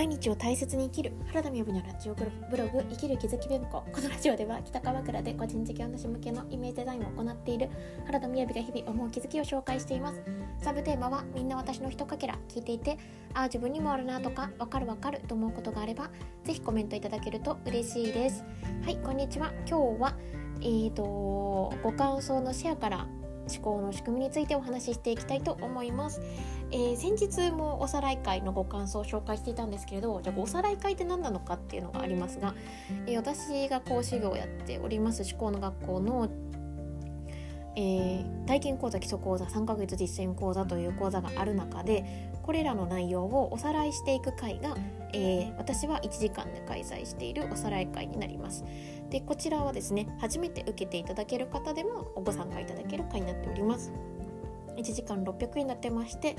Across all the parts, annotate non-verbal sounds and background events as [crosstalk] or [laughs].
毎日を大切に生きる。原田美由のラジオブログ生きる気づき文庫このラジオでは北川倉で個人事業主向けのイメージデザインを行っている。原田美由が日々思う気づきを紹介しています。サブテーマはみんな私のひとかけら聞いていてああ自分にもあるなとかわかるわかると思うことがあればぜひコメントいただけると嬉しいです。はいこんにちは。今日はえーとご感想のシェアから思考の仕組みについてお話ししていきたいと思います、えー、先日もおさらい会のご感想を紹介していたんですけれどじゃあおさらい会って何なのかっていうのがありますが、えー、私が講師業をやっております思考の学校のえー、体験講座基礎講座3ヶ月実践講座という講座がある中でこれらの内容をおさらいしていく会が、えー、私は1時間で開催しているおさらい会になります。でこちらはですね初めて受けていただける方でもご参加いただける会になっております。1時間600円になってまして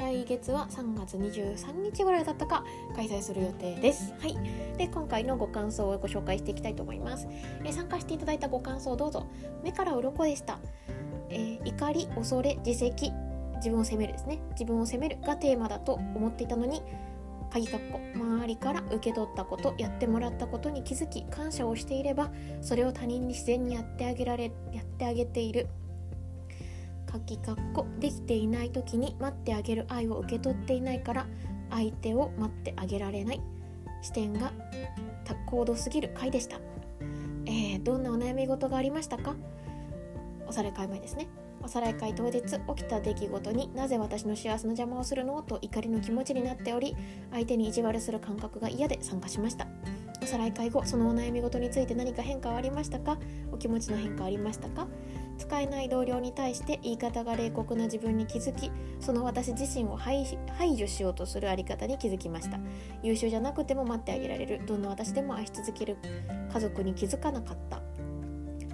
来月は3月23日ぐらいだったか開催する予定です。はい。で今回のご感想をご紹介していきたいと思います、え参加していただいたご感想どうぞ。目から鱗でした、えー、怒り恐れ自責自分を責めるですね。自分を責めるがテーマだと思っていたのに鍵括弧周りから受け取ったことやってもらったことに気づき感謝をしていればそれを他人に自然にやってあげられやってあげている。鍵括弧できていない時に待ってあげる愛を受け取っていないから相手を待ってあげられない。視点が高度すぎる回でした、えー、どんなお悩み事がありましたか？おさらい会前ですね。おさらい会当日起きた出来事になぜ私の幸せの邪魔をするの？と怒りの気持ちになっており相手に意地悪する感覚が嫌で参加しました。おさらい会後そのお悩み事について何か変化はありましたか？お気持ちの変化はありましたか？使えない同僚に対して言い方が冷酷な自分に気づきその私自身を排除しようとするあり方に気づきました。優秀じゃなくても待ってあげられる。どんな私でも愛し続ける。家族に気づかなかった。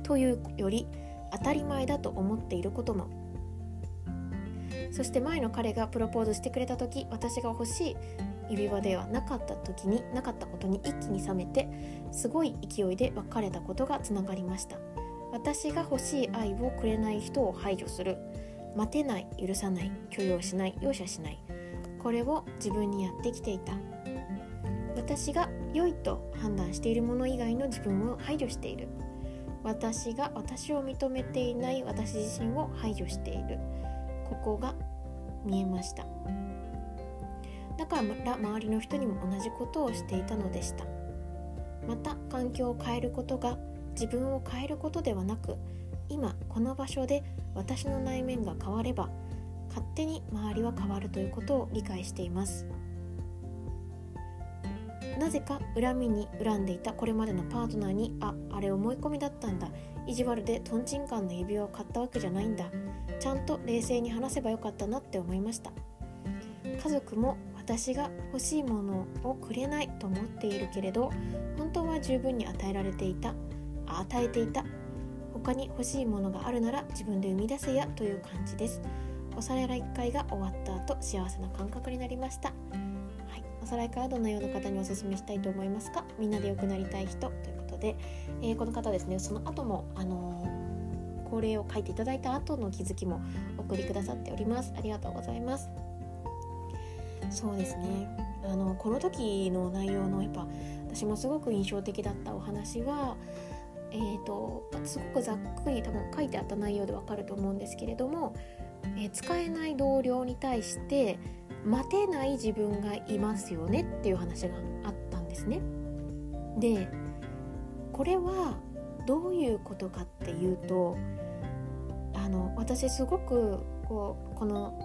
というより当たり前だと思っていることも。そして前の彼がプロポーズしてくれた時私が欲しい指輪ではなかった時になかったことに一気に冷めてすごい勢いで別れたことがつながりました。私が欲しい愛をくれない人を排除する。待てない許さない許容しない容赦しない。これを自分にやってきていた。私が良いと判断しているもの以外の自分を排除している。私が私を認めていない私自身を排除している。ここが見えました。だから周りの人にも同じことをしていたのでした。また環境を変えることが自分を変えることではなく今この場所で私の内面が変われば勝手に周りは変わるということを理解しています。なぜか恨みに恨んでいた。これまでのパートナーにああれ思い込みだったんだ。意地悪でとんちんカンの指輪を買ったわけじゃないんだ。ちゃんと冷静に話せばよかったなって思いました。家族も私が欲しいものをくれないと思っているけれど本当は十分に与えられていた。与えていた。他に欲しいものがあるなら自分で生み出せやという感じです。おさらい1回が終わった後幸せな感覚になりました。さらいからどのような方におすすめしたいと思いますか？みんなで良くなりたい人？ということで、えー、この方ですねその後もあのー、恒例を書いていただいた後の気づきもお送りくださっております。ありがとうございます。そうですね。あのこの時の内容のやっぱ私もすごく印象的だったお話はえーと、とすごくざっくり多分書いてあった内容でわかると思うんですけれども、えー、使えない同僚に対して待てない自分がいますよねっていう話があったんですね。でこれはどういうことかっていうとあの私すごくこうこの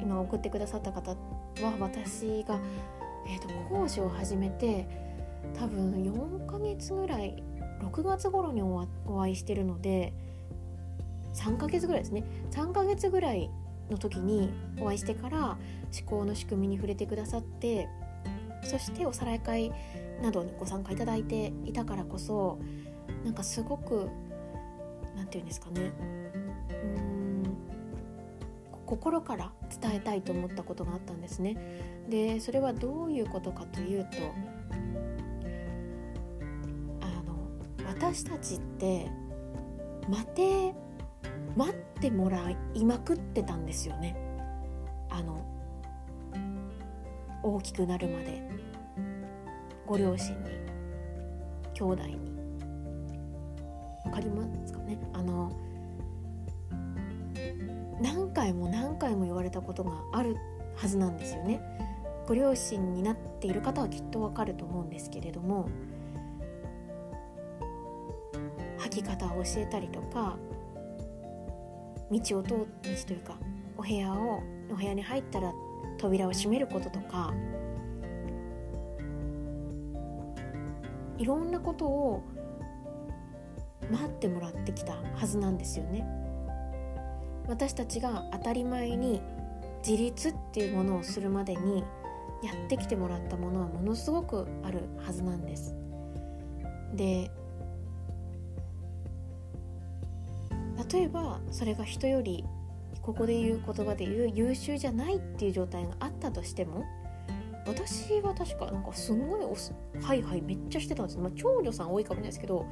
今送ってくださった方は私が、えーと、講師を始めて多分4ヶ月ぐらい6月頃にお会いしてるので3ヶ月ぐらいですね3ヶ月ぐらいの時にお会いしてから思考の仕組みに触れてくださってそしておさらい会などにご参加いただいていたからこそなんかすごく何て言うんですかねうん心から伝えたいと思ったことがあったんですね。でそれはどういうことかというとあの私たちって待て待ってもらいまくってたんですよね。あの大きくなるまで。ご両親に兄弟に。分かりますかね？あの何回も何回も言われたことがあるはずなんですよね。ご両親になっている方はきっとわかると思うんですけれども履き方を教えたりとか道を通道というかお部屋をお部屋に入ったら扉を閉めることとかいろんなことを待ってもらってきたはずなんですよね。私たちが当たり前に自立っていうものをするまでにやってきてもらったものはものすごくあるはずなんです。で例えばそれが人よりここで言う言葉で言う優秀じゃないっていう状態があったとしても私は確かなんかすごいおすはいはいめっちゃしてたんです、まあ、長女さん多いかもしれないですけど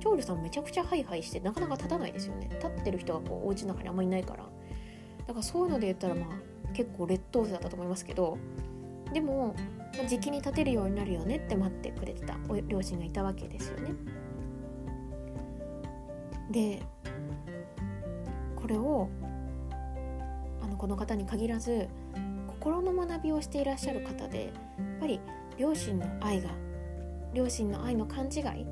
長女さんめちゃくちゃハイハイしてなかなか立たないですよね。立ってる人はこうお家の中にあんまりいないから。だからそういうので言ったらまあ結構劣等生だったと思いますけどでも時期に立てるようになるよねって待ってくれてた両親がいたわけですよね。でこれをあのこの方に限らず心の学びをしていらっしゃる方でやっぱり両親の愛が両親の愛の勘違い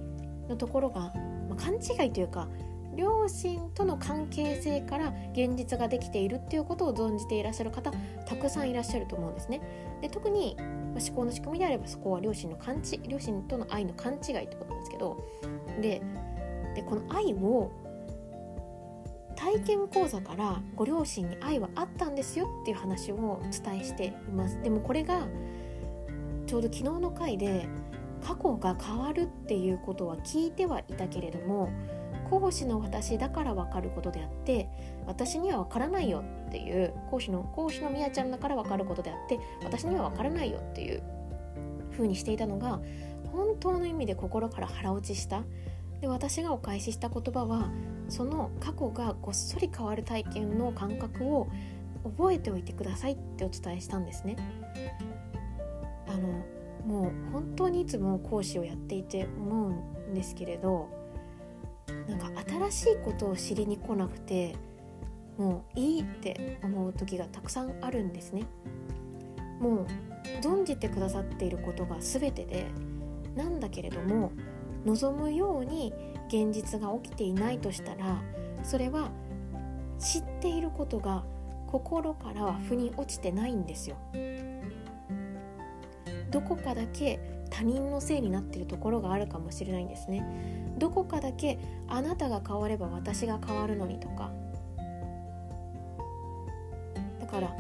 のところが、まあ、勘違いというか両親との関係性から現実ができているっていうことを存じていらっしゃる方たくさんいらっしゃると思うんですね。で特に、まあ、思考の仕組みであればそこは両親の勘違両親との愛の勘違いってことなんですけどででこの愛を体験講座からご両親に愛はあったんですよっていう話をお伝えしています。でもこれがちょうど昨日の回で過去が変わるっていうことは聞いてはいたけれども講師の私だから分かることであって私には分からないよっていう講師の講師のみやちゃんだから分かることであって私には分からないよっていう風にしていたのが本当の意味で心から腹落ちしたで私がお返しした言葉はその過去がごっそり変わる体験の感覚を覚えておいてくださいってお伝えしたんですね。あのもう本当にいつも講師をやっていて思うんですけれどなんか新しいことを知りに来なくてもういいって思う時がたくさんあるんですね。もう存じてくださっていることが全てでなんだけれども望むように現実が起きていないとしたらそれは知っていることが心からは腑に落ちてないんですよ。どこかだけ他人のせいになっているところがあるかもしれないんですね。どこかだけあなたが変われば私が変わるのにとかだから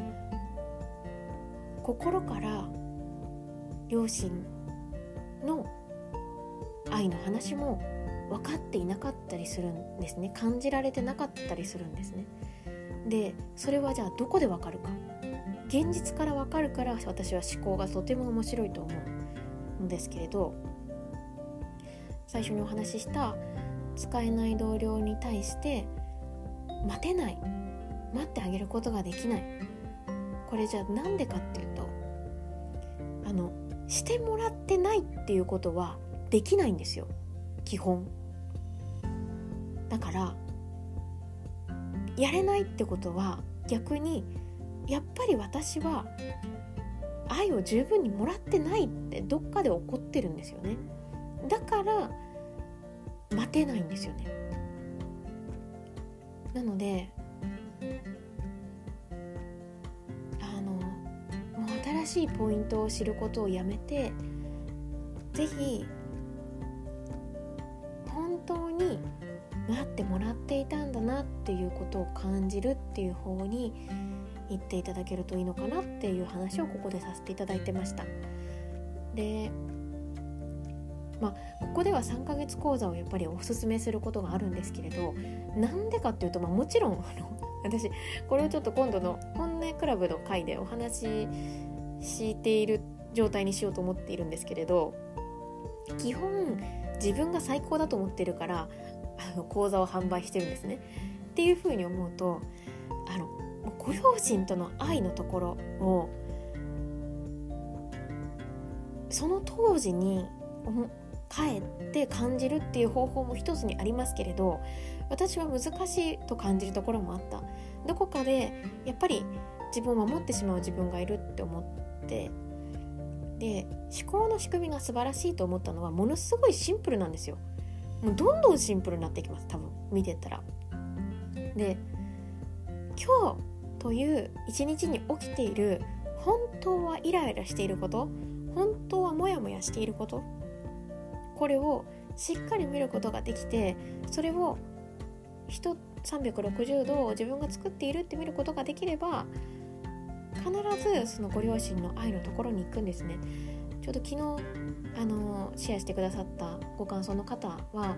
心から両親の愛の話も分かっていなかったりするんですね。感じられてなかったりするんですね。でそれはじゃあどこで分かるか。現実から分かるから私は思考がとても面白いと思うんですけれど最初にお話しした使えない同僚に対して待てない。待ってあげることができない。これじゃあなんでかっていうとあのしてもらってないっていうことはできないんですよ。基本。だからやれないってことは逆にやっぱり私は愛を十分にもらってないってどっかで怒ってるんですよね。だから待てないんですよね。なのであのもう新しいポイントを知ることをやめて是非当に待ってもらっていたんだなっていうことを感じるっていう方に言っていただけるといいのかなっていう話をここでさせていただいてました。でまあここでは3ヶ月講座をやっぱりおすすめすることがあるんですけれどなんでかっていうと、まあ、もちろん [laughs] あの私これをちょっと今度の本音クラブの回でお話ししている状態にしようと思っているんですけれど基本自分が最高だと思ってるからあの講座を販売してるんですね。っていうふうに思うとあのご両親との愛のところをその当時に帰って感じるっていう方法も一つにありますけれど私は難しいと感じるところもあったどこかでやっぱり自分を守ってしまう自分がいるって思ってで思考の仕組みが素晴らしいと思ったのはものすごいシンプルなんですよ。もうどんどんシンプルになっていきます多分見てたら。で今日という一日に起きている本当はイライラしていること本当はモヤモヤしていることこれをしっかり見ることができてそれを人360度自分が作っているって見ることができれば必ずそのご両親の愛のところに行くんですね。ちょうど昨日あのシェアしてくださったご感想の方は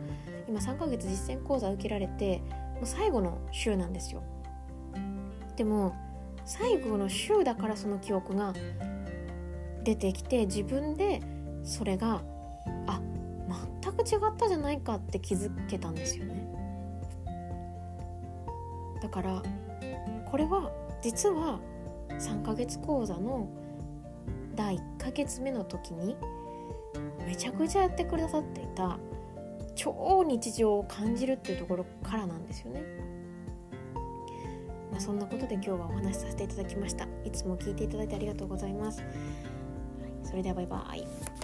今3ヶ月実践講座受けられてもう最後の週なんですよ。でも最後の週だからその記憶が出てきて自分でそれがあ全く違ったじゃないかって気づけたんですよね。だからこれは実は3ヶ月講座の第1ヶ月目の時にめちゃくちゃやってくださっていた超日常を感じるっていうところからなんですよね。まあ、そんなことで今日はお話しさせていただきました。いつも聞いていただいてありがとうございます。それではバイバイ。